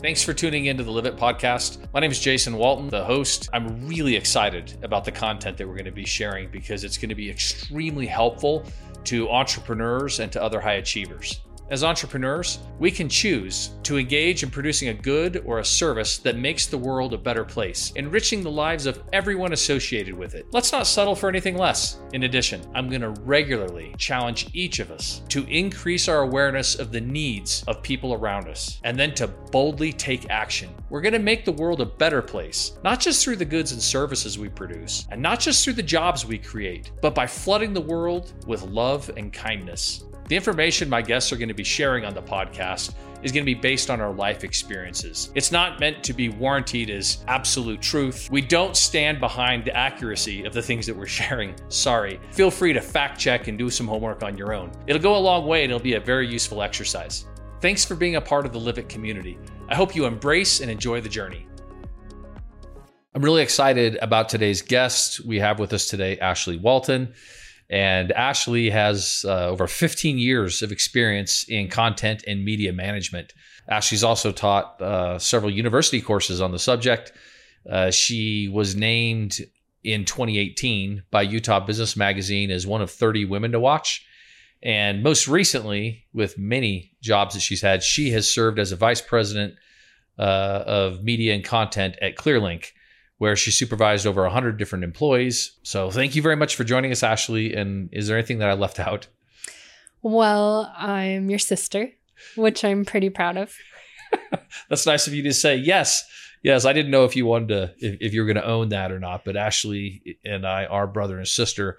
Thanks for tuning into the Live It podcast. My name is Jason Walton, the host. I'm really excited about the content that we're going to be sharing because it's going to be extremely helpful to entrepreneurs and to other high achievers. As entrepreneurs, we can choose to engage in producing a good or a service that makes the world a better place, enriching the lives of everyone associated with it. Let's not settle for anything less. In addition, I'm going to regularly challenge each of us to increase our awareness of the needs of people around us and then to boldly take action. We're going to make the world a better place, not just through the goods and services we produce, and not just through the jobs we create, but by flooding the world with love and kindness. The information my guests are going to be sharing on the podcast is going to be based on our life experiences. It's not meant to be warranted as absolute truth. We don't stand behind the accuracy of the things that we're sharing. Sorry. Feel free to fact check and do some homework on your own. It'll go a long way and it'll be a very useful exercise. Thanks for being a part of the Live It community. I hope you embrace and enjoy the journey. I'm really excited about today's guest. We have with us today Ashley Walton. And Ashley has uh, over 15 years of experience in content and media management. Ashley's also taught uh, several university courses on the subject. Uh, she was named in 2018 by Utah Business Magazine as one of 30 women to watch. And most recently, with many jobs that she's had, she has served as a vice president uh, of media and content at ClearLink where she supervised over 100 different employees. So thank you very much for joining us, Ashley. And is there anything that I left out? Well, I'm your sister, which I'm pretty proud of. That's nice of you to say. Yes. Yes, I didn't know if you wanted to, if, if you were going to own that or not, but Ashley and I are brother and sister.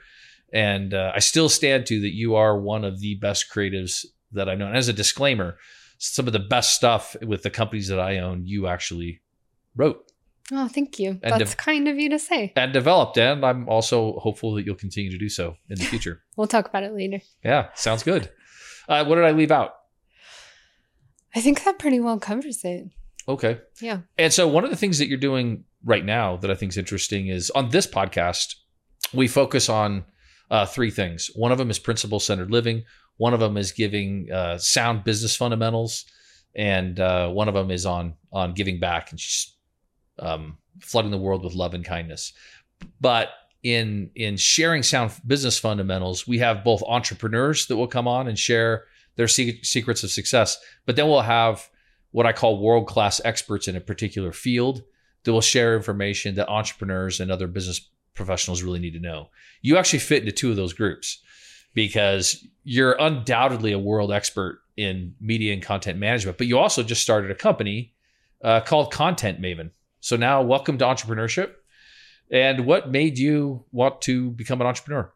And uh, I still stand to that you are one of the best creatives that I know. And as a disclaimer, some of the best stuff with the companies that I own, you actually wrote. Oh, thank you. And That's de- kind of you to say. And developed. And I'm also hopeful that you'll continue to do so in the future. we'll talk about it later. Yeah, sounds good. Uh, what did I leave out? I think that pretty well covers it. Okay. Yeah. And so one of the things that you're doing right now that I think is interesting is on this podcast, we focus on uh, three things. One of them is principle centered living. One of them is giving uh, sound business fundamentals, and uh, one of them is on on giving back. And she's um, flooding the world with love and kindness. But in in sharing sound business fundamentals, we have both entrepreneurs that will come on and share their secrets of success, but then we'll have what I call world class experts in a particular field that will share information that entrepreneurs and other business professionals really need to know. You actually fit into two of those groups because you're undoubtedly a world expert in media and content management, but you also just started a company uh, called Content Maven. So now, welcome to entrepreneurship. And what made you want to become an entrepreneur?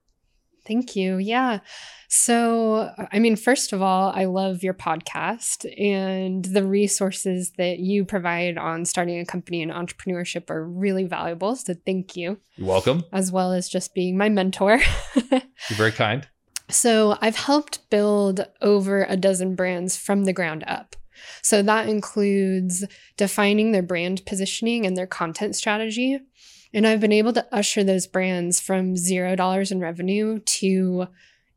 Thank you. Yeah. So, I mean, first of all, I love your podcast and the resources that you provide on starting a company and entrepreneurship are really valuable. So, thank you. You're welcome. As well as just being my mentor. You're very kind. So, I've helped build over a dozen brands from the ground up. So that includes defining their brand positioning and their content strategy. And I've been able to usher those brands from zero dollars in revenue to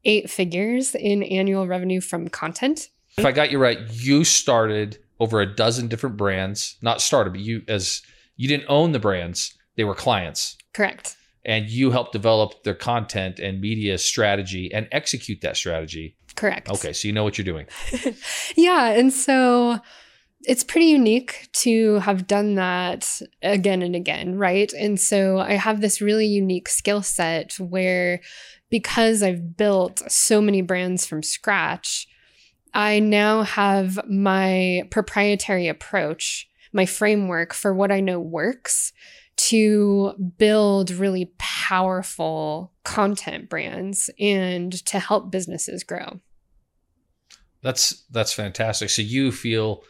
eight figures in annual revenue from content. If I got you right, you started over a dozen different brands, not started, but you as you didn't own the brands, they were clients. Correct. And you help develop their content and media strategy and execute that strategy Correct. Okay, so you know what you're doing. yeah. And so it's pretty unique to have done that again and again, right? And so I have this really unique skill set where because I've built so many brands from scratch, I now have my proprietary approach, my framework for what I know works to build really powerful content brands and to help businesses grow. That's that's fantastic. So you feel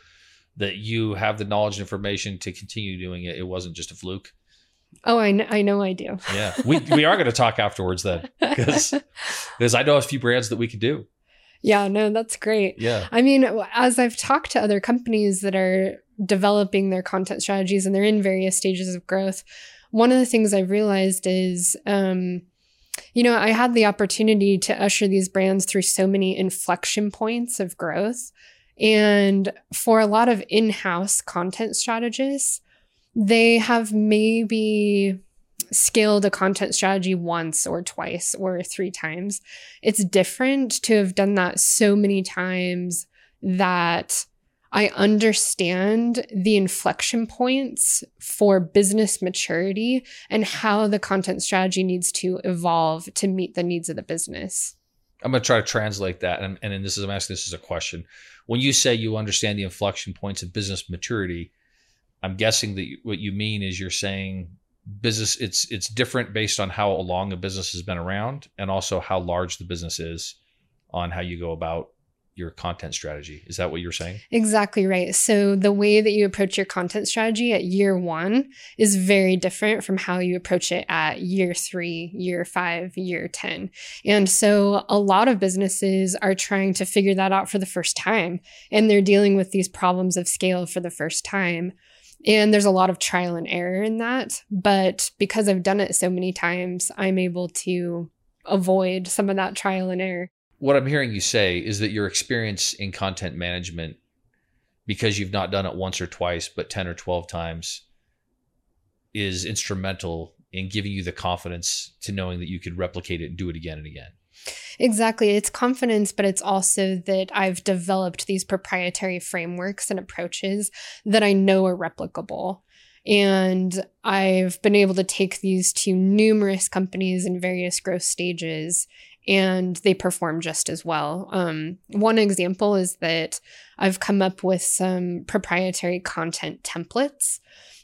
that you have the knowledge and information to continue doing it. It wasn't just a fluke. Oh, I know, I know I do. yeah. We we are going to talk afterwards then because because I know a few brands that we could do. Yeah, no, that's great. Yeah. I mean, as I've talked to other companies that are developing their content strategies and they're in various stages of growth, one of the things I've realized is um, you know, I had the opportunity to usher these brands through so many inflection points of growth. And for a lot of in house content strategists, they have maybe scaled a content strategy once or twice or three times. It's different to have done that so many times that I understand the inflection points for business maturity and how the content strategy needs to evolve to meet the needs of the business. I'm going to try to translate that. And, and this is, I'm asking this as a question. When you say you understand the inflection points of business maturity, I'm guessing that what you mean is you're saying business it's it's different based on how long a business has been around and also how large the business is on how you go about your content strategy. Is that what you're saying? Exactly right. So the way that you approach your content strategy at year 1 is very different from how you approach it at year 3, year 5, year 10. And so a lot of businesses are trying to figure that out for the first time and they're dealing with these problems of scale for the first time. And there's a lot of trial and error in that. But because I've done it so many times, I'm able to avoid some of that trial and error. What I'm hearing you say is that your experience in content management, because you've not done it once or twice, but 10 or 12 times, is instrumental in giving you the confidence to knowing that you could replicate it and do it again and again. Exactly. It's confidence, but it's also that I've developed these proprietary frameworks and approaches that I know are replicable. And I've been able to take these to numerous companies in various growth stages, and they perform just as well. Um, one example is that I've come up with some proprietary content templates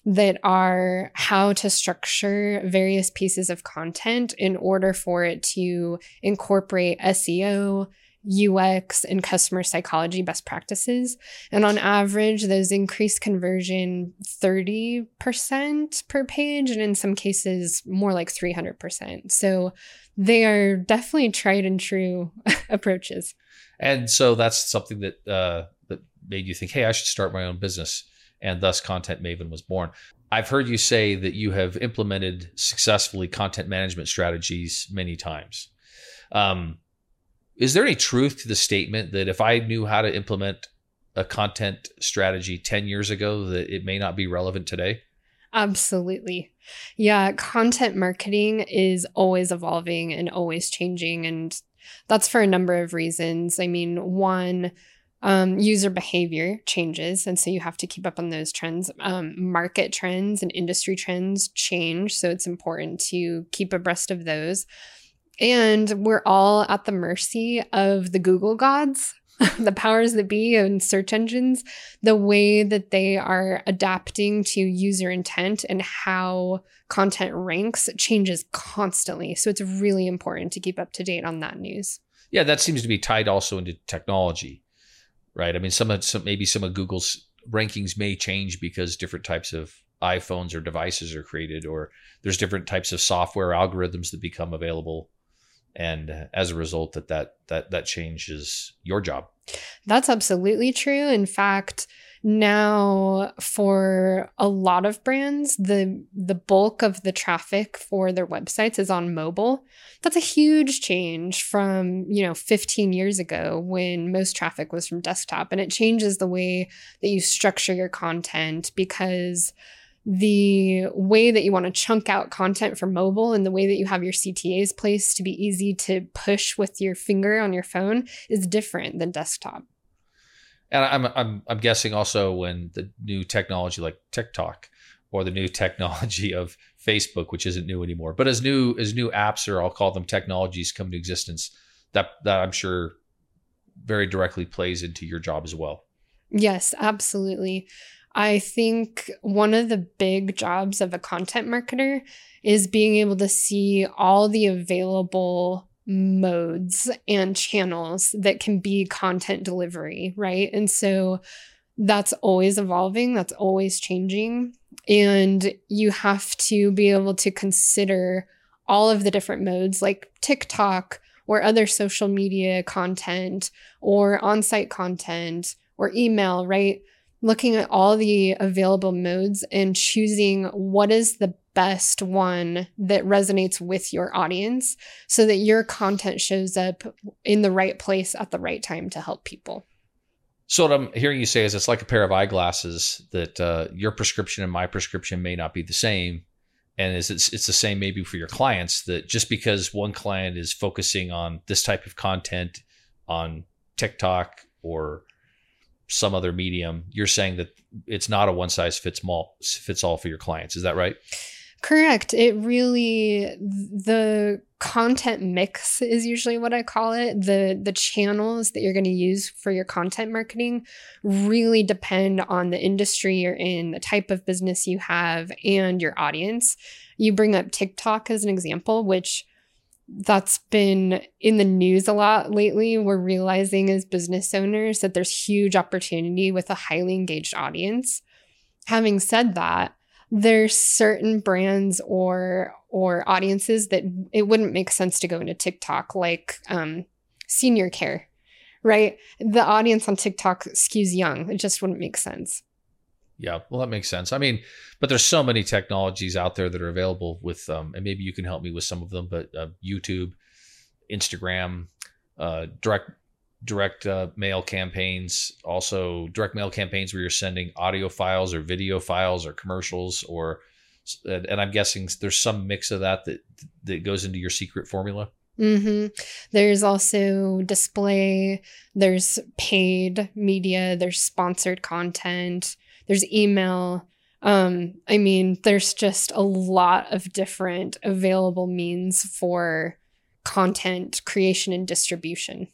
that are how to structure various pieces of content in order for it to incorporate SEO, UX, and customer psychology best practices. And on average, those increase conversion 30% per page, and in some cases, more like 300%. So they are definitely tried and true approaches. And so that's something that, uh, that made you think, hey, I should start my own business and thus Content Maven was born. I've heard you say that you have implemented successfully content management strategies many times. Um, is there any truth to the statement that if I knew how to implement a content strategy 10 years ago, that it may not be relevant today? Absolutely. Yeah, content marketing is always evolving and always changing. And that's for a number of reasons. I mean, one, um, user behavior changes. And so you have to keep up on those trends. Um, market trends and industry trends change. So it's important to keep abreast of those. And we're all at the mercy of the Google gods, the powers that be and search engines, the way that they are adapting to user intent and how content ranks changes constantly. So it's really important to keep up to date on that news. Yeah, that seems to be tied also into technology right? I mean, some of some maybe some of Google's rankings may change because different types of iPhones or devices are created, or there's different types of software algorithms that become available, and as a result, that that that that changes your job. That's absolutely true. In fact, now for a lot of brands the the bulk of the traffic for their websites is on mobile that's a huge change from you know 15 years ago when most traffic was from desktop and it changes the way that you structure your content because the way that you want to chunk out content for mobile and the way that you have your CTAs placed to be easy to push with your finger on your phone is different than desktop and I'm I'm I'm guessing also when the new technology like TikTok or the new technology of Facebook, which isn't new anymore, but as new as new apps or I'll call them technologies come to existence, that that I'm sure very directly plays into your job as well. Yes, absolutely. I think one of the big jobs of a content marketer is being able to see all the available modes and channels that can be content delivery, right? And so that's always evolving, that's always changing. And you have to be able to consider all of the different modes like TikTok or other social media content or on site content or email, right? Looking at all the available modes and choosing what is the best one that resonates with your audience so that your content shows up in the right place at the right time to help people. So what I'm hearing you say is it's like a pair of eyeglasses that uh, your prescription and my prescription may not be the same, and is it's it's the same maybe for your clients that just because one client is focusing on this type of content on TikTok or some other medium, you're saying that it's not a one size fits all fits all for your clients. Is that right? Correct. It really the content mix is usually what I call it. The the channels that you're going to use for your content marketing really depend on the industry you're in, the type of business you have, and your audience. You bring up TikTok as an example, which that's been in the news a lot lately. We're realizing as business owners that there's huge opportunity with a highly engaged audience. Having said that, there's certain brands or or audiences that it wouldn't make sense to go into TikTok, like um, senior care, right? The audience on TikTok skews young. It just wouldn't make sense. Yeah, well, that makes sense. I mean, but there's so many technologies out there that are available with, um, and maybe you can help me with some of them. But uh, YouTube, Instagram, uh, direct direct uh, mail campaigns, also direct mail campaigns where you're sending audio files or video files or commercials or and I'm guessing there's some mix of that that that goes into your secret formula. Mm-hmm. There's also display, there's paid media, there's sponsored content, there's email. Um, I mean, there's just a lot of different available means for content creation and distribution.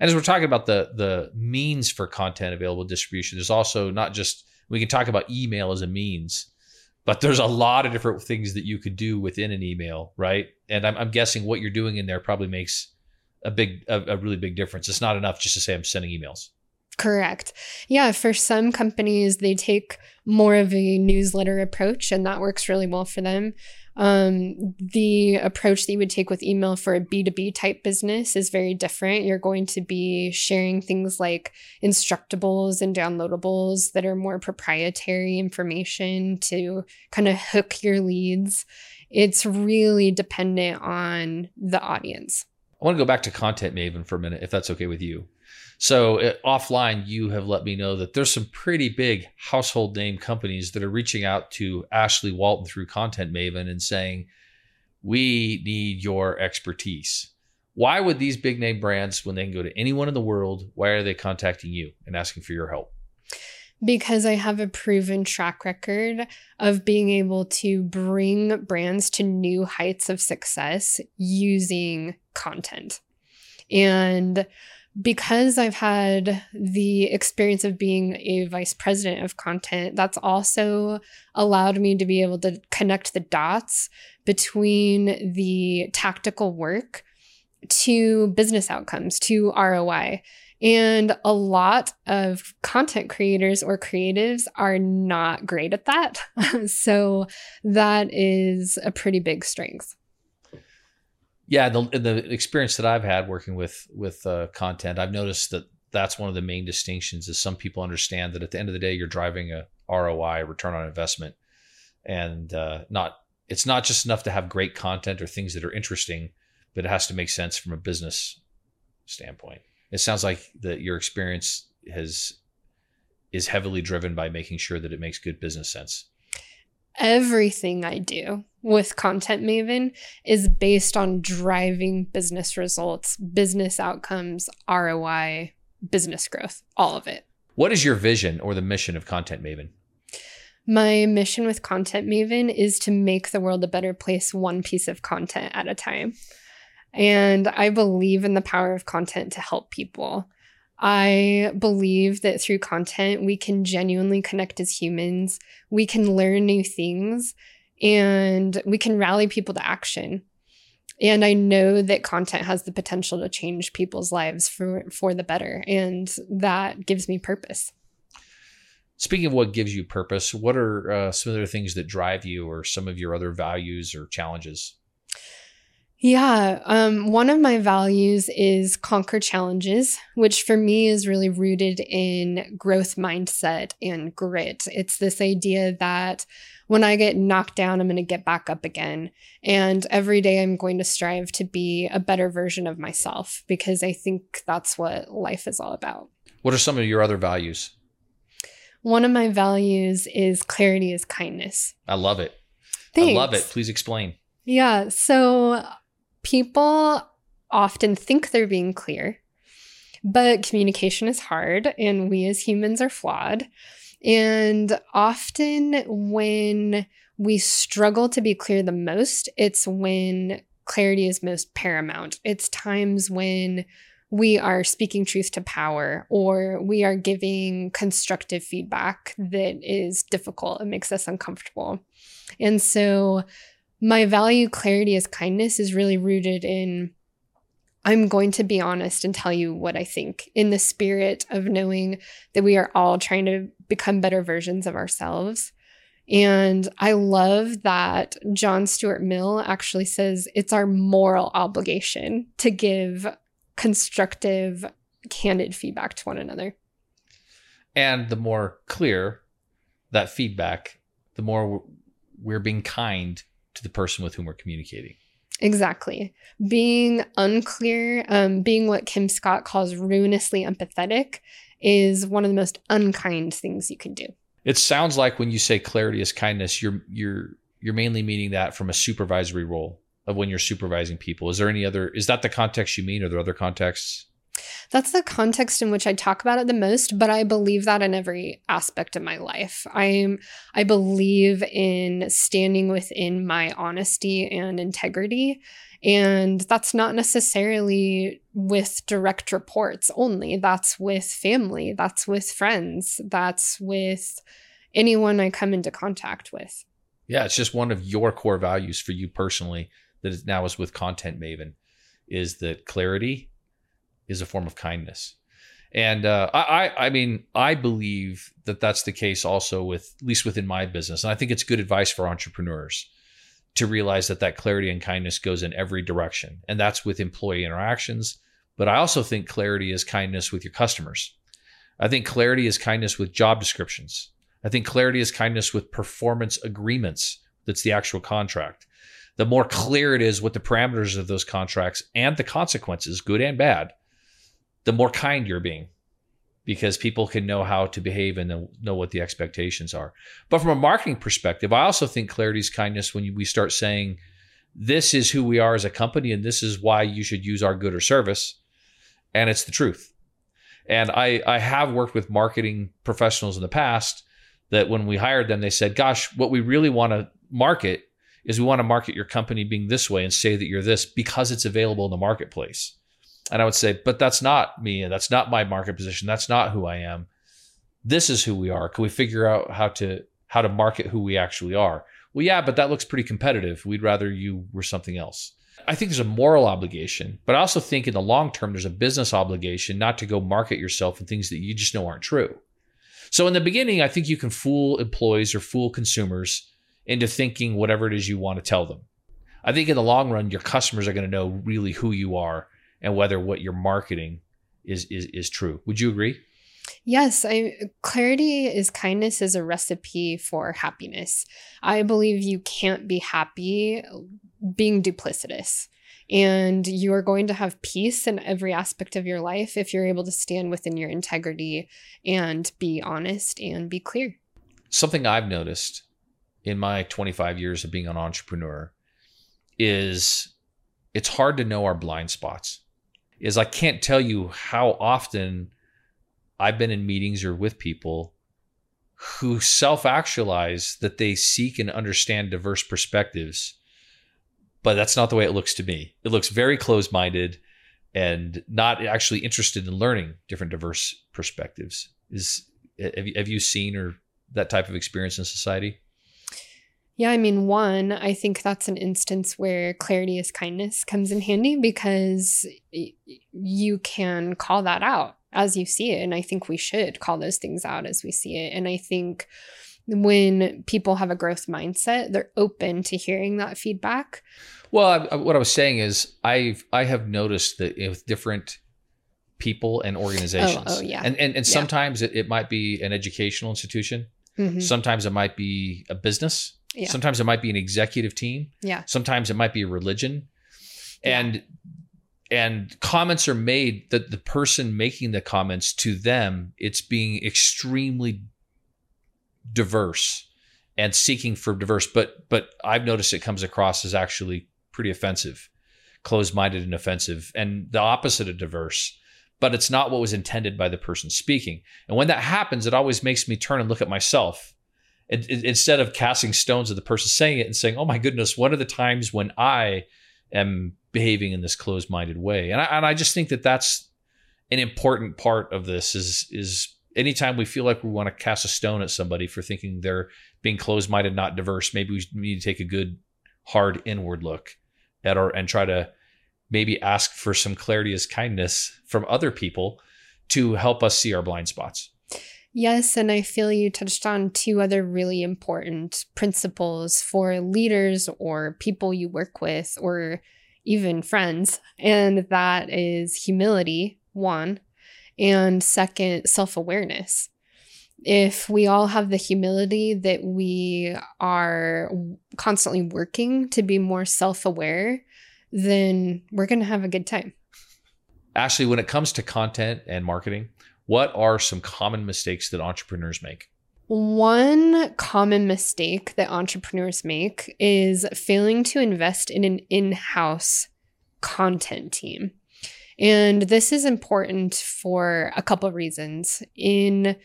And as we're talking about the the means for content available distribution, there's also not just we can talk about email as a means, but there's a lot of different things that you could do within an email, right? And I'm, I'm guessing what you're doing in there probably makes a big a, a really big difference. It's not enough just to say I'm sending emails. Correct. Yeah, for some companies, they take more of a newsletter approach, and that works really well for them. Um, the approach that you would take with email for a B2B type business is very different. You're going to be sharing things like instructables and downloadables that are more proprietary information to kind of hook your leads. It's really dependent on the audience. I want to go back to Content Maven for a minute, if that's okay with you. So uh, offline, you have let me know that there's some pretty big household name companies that are reaching out to Ashley Walton through Content Maven and saying, "We need your expertise." Why would these big name brands, when they can go to anyone in the world, why are they contacting you and asking for your help? Because I have a proven track record of being able to bring brands to new heights of success using content. And because I've had the experience of being a vice president of content, that's also allowed me to be able to connect the dots between the tactical work to business outcomes, to ROI. And a lot of content creators or creatives are not great at that. so that is a pretty big strength yeah, the the experience that I've had working with with uh, content, I've noticed that that's one of the main distinctions. Is some people understand that at the end of the day, you're driving a ROI, return on investment, and uh, not it's not just enough to have great content or things that are interesting, but it has to make sense from a business standpoint. It sounds like that your experience has is heavily driven by making sure that it makes good business sense everything I do with Content Maven is based on driving business results, business outcomes, ROI, business growth, all of it. What is your vision or the mission of Content Maven? My mission with Content Maven is to make the world a better place one piece of content at a time. And I believe in the power of content to help people. I believe that through content, we can genuinely connect as humans. We can learn new things and we can rally people to action. And I know that content has the potential to change people's lives for, for the better. And that gives me purpose. Speaking of what gives you purpose, what are uh, some of the things that drive you or some of your other values or challenges? Yeah. Um, one of my values is conquer challenges, which for me is really rooted in growth mindset and grit. It's this idea that when I get knocked down, I'm going to get back up again. And every day I'm going to strive to be a better version of myself because I think that's what life is all about. What are some of your other values? One of my values is clarity is kindness. I love it. Thanks. I love it. Please explain. Yeah. So people often think they're being clear, but communication is hard and we as humans are flawed. And often when we struggle to be clear the most, it's when clarity is most paramount. It's times when we are speaking truth to power or we are giving constructive feedback that is difficult and makes us uncomfortable. And so, my value, clarity as kindness, is really rooted in I'm going to be honest and tell you what I think in the spirit of knowing that we are all trying to become better versions of ourselves. And I love that John Stuart Mill actually says it's our moral obligation to give constructive, candid feedback to one another. And the more clear that feedback, the more we're being kind to the person with whom we're communicating. Exactly. Being unclear, um, being what Kim Scott calls ruinously empathetic, is one of the most unkind things you can do. It sounds like when you say clarity is kindness, you're you're you're mainly meaning that from a supervisory role of when you're supervising people. Is there any other is that the context you mean or are there other contexts? That's the context in which I talk about it the most, but I believe that in every aspect of my life. I'm I believe in standing within my honesty and integrity. And that's not necessarily with direct reports only. That's with family, that's with friends, that's with anyone I come into contact with. Yeah, it's just one of your core values for you personally that is now is with Content Maven is that clarity is a form of kindness. And uh, I, I mean, I believe that that's the case also with, at least within my business. And I think it's good advice for entrepreneurs to realize that that clarity and kindness goes in every direction. And that's with employee interactions. But I also think clarity is kindness with your customers. I think clarity is kindness with job descriptions. I think clarity is kindness with performance agreements. That's the actual contract. The more clear it is what the parameters of those contracts and the consequences, good and bad, the more kind you're being because people can know how to behave and know what the expectations are. But from a marketing perspective, I also think clarity is kindness when we start saying, this is who we are as a company and this is why you should use our good or service. And it's the truth. And I, I have worked with marketing professionals in the past that when we hired them, they said, gosh, what we really want to market is we want to market your company being this way and say that you're this because it's available in the marketplace. And I would say, but that's not me. And that's not my market position. That's not who I am. This is who we are. Can we figure out how to how to market who we actually are? Well, yeah, but that looks pretty competitive. We'd rather you were something else. I think there's a moral obligation, but I also think in the long term, there's a business obligation not to go market yourself in things that you just know aren't true. So in the beginning, I think you can fool employees or fool consumers into thinking whatever it is you want to tell them. I think in the long run, your customers are going to know really who you are and whether what you're marketing is is is true. Would you agree? Yes, I clarity is kindness is a recipe for happiness. I believe you can't be happy being duplicitous. And you are going to have peace in every aspect of your life if you're able to stand within your integrity and be honest and be clear. Something I've noticed in my 25 years of being an entrepreneur is it's hard to know our blind spots is I can't tell you how often I've been in meetings or with people who self actualize that they seek and understand diverse perspectives, but that's not the way it looks to me. It looks very closed minded and not actually interested in learning different diverse perspectives. Is have you, have you seen or that type of experience in society? Yeah, I mean, one, I think that's an instance where clarity is kindness comes in handy because you can call that out as you see it. And I think we should call those things out as we see it. And I think when people have a growth mindset, they're open to hearing that feedback. Well, I, what I was saying is, I've I have noticed that with different people and organizations, oh, oh yeah, and and, and sometimes yeah. it, it might be an educational institution, mm-hmm. sometimes it might be a business, yeah. Sometimes it might be an executive team. Yeah. Sometimes it might be a religion. Yeah. And and comments are made that the person making the comments to them it's being extremely diverse and seeking for diverse but but i've noticed it comes across as actually pretty offensive closed-minded and offensive and the opposite of diverse but it's not what was intended by the person speaking and when that happens it always makes me turn and look at myself it, it, instead of casting stones at the person saying it and saying oh my goodness what are the times when i am behaving in this closed-minded way. And I, and I just think that that's an important part of this is is anytime we feel like we want to cast a stone at somebody for thinking they're being closed-minded not diverse maybe we need to take a good hard inward look at our and try to maybe ask for some clarity as kindness from other people to help us see our blind spots Yes, and I feel you touched on two other really important principles for leaders or people you work with or even friends, and that is humility, one, and second, self awareness. If we all have the humility that we are constantly working to be more self aware, then we're going to have a good time. Ashley, when it comes to content and marketing, what are some common mistakes that entrepreneurs make? One common mistake that entrepreneurs make is failing to invest in an in house content team. And this is important for a couple of reasons. In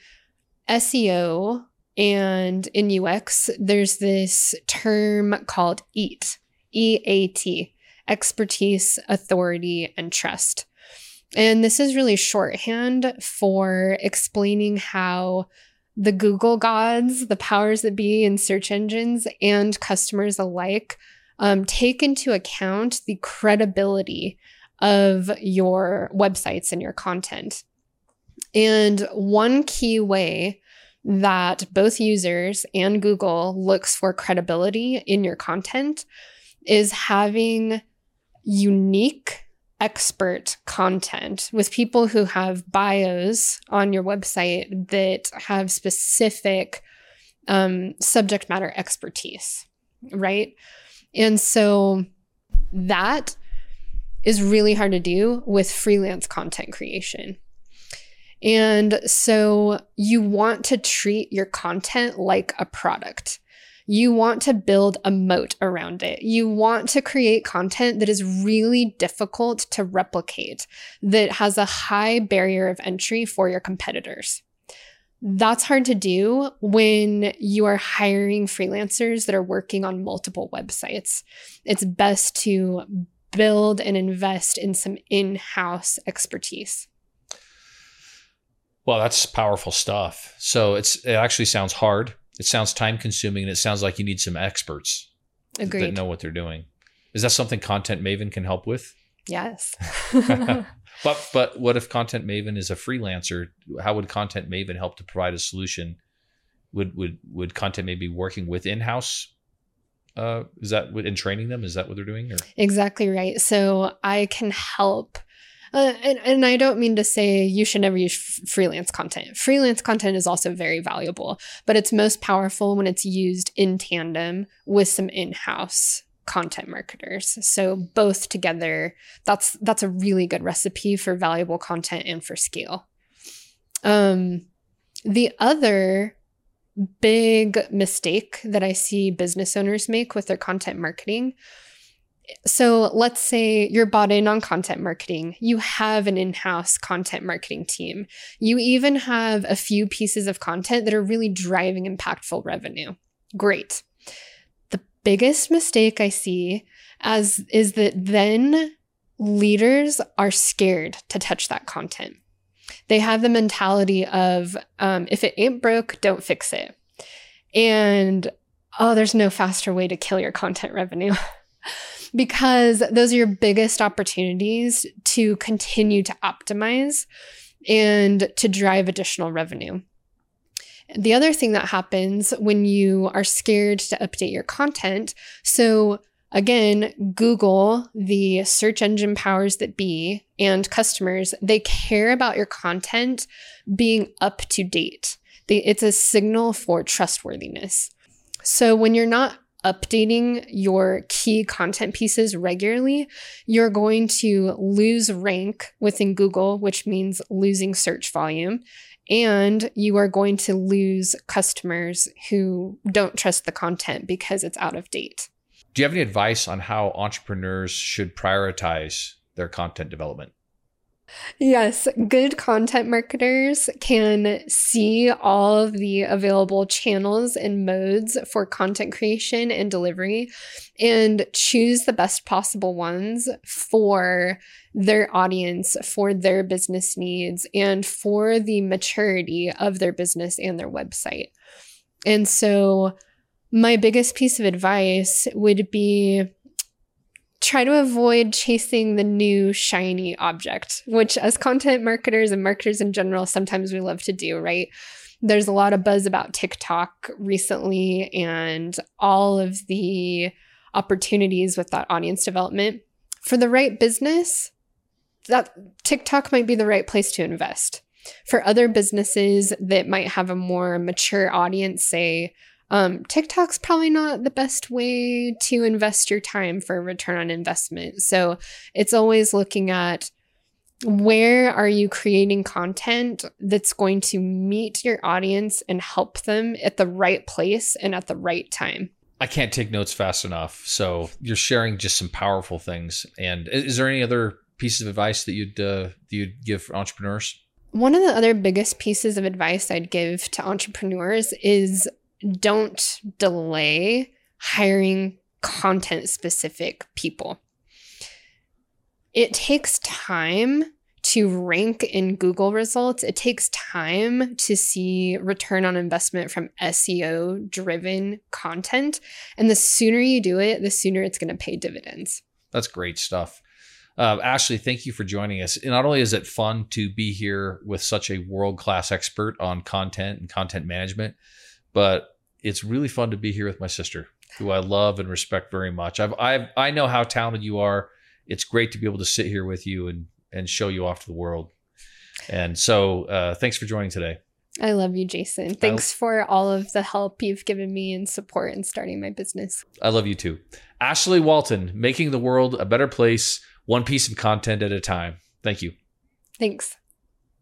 SEO and in UX, there's this term called EAT, E A T, expertise, authority, and trust. And this is really shorthand for explaining how the Google gods, the powers that be in search engines, and customers alike um, take into account the credibility of your websites and your content. And one key way that both users and Google looks for credibility in your content is having unique expert content with people who have bios on your website that have specific um, subject matter expertise, right? And so that is really hard to do with freelance content creation. And so you want to treat your content like a product. You want to build a moat around it. You want to create content that is really difficult to replicate, that has a high barrier of entry for your competitors. That's hard to do when you are hiring freelancers that are working on multiple websites. It's best to build and invest in some in house expertise. Well, that's powerful stuff. So it's it actually sounds hard it sounds time consuming and it sounds like you need some experts Agreed. that know what they're doing. Is that something Content Maven can help with? Yes. but but what if Content Maven is a freelancer? How would Content Maven help to provide a solution? Would would would Content maybe working with in house? Uh, is that in training them? Is that what they're doing? Or? Exactly right. So I can help uh, and, and I don't mean to say you should never use f- freelance content. Freelance content is also very valuable, but it's most powerful when it's used in tandem with some in-house content marketers. So both together, that's that's a really good recipe for valuable content and for scale. Um, the other big mistake that I see business owners make with their content marketing so let's say you're bought in on content marketing. You have an in house content marketing team. You even have a few pieces of content that are really driving impactful revenue. Great. The biggest mistake I see as is that then leaders are scared to touch that content. They have the mentality of um, if it ain't broke, don't fix it. And oh, there's no faster way to kill your content revenue. because those are your biggest opportunities to continue to optimize and to drive additional revenue. The other thing that happens when you are scared to update your content, so again, Google, the search engine powers that be, and customers, they care about your content being up to date. It's a signal for trustworthiness. So when you're not updating your key content pieces regularly, you're going to lose rank within Google, which means losing search volume. And you are going to lose customers who don't trust the content because it's out of date. Do you have any advice on how entrepreneurs should prioritize their content development? Yes, good content marketers can see all of the available channels and modes for content creation and delivery and choose the best possible ones for their audience, for their business needs, and for the maturity of their business and their website. And so, my biggest piece of advice would be try to avoid chasing the new shiny object, which as content marketers and marketers in general, sometimes we love to do, right? There's a lot of buzz about TikTok recently and all of the opportunities with that audience development. For the right business, that TikTok might be the right place to invest. For other businesses that might have a more mature audience, say um, TikTok's probably not the best way to invest your time for return on investment. So it's always looking at where are you creating content that's going to meet your audience and help them at the right place and at the right time. I can't take notes fast enough. So you're sharing just some powerful things. And is there any other pieces of advice that you'd uh, that you'd give entrepreneurs? One of the other biggest pieces of advice I'd give to entrepreneurs is don't delay hiring content specific people. It takes time to rank in Google results. It takes time to see return on investment from SEO driven content. And the sooner you do it, the sooner it's going to pay dividends. That's great stuff. Uh, Ashley, thank you for joining us. Not only is it fun to be here with such a world class expert on content and content management, but it's really fun to be here with my sister, who I love and respect very much. I've, I've I know how talented you are. It's great to be able to sit here with you and and show you off to the world. And so, uh, thanks for joining today. I love you, Jason. Thanks for all of the help you've given me and support in starting my business. I love you too. Ashley Walton, making the world a better place, one piece of content at a time. Thank you. Thanks.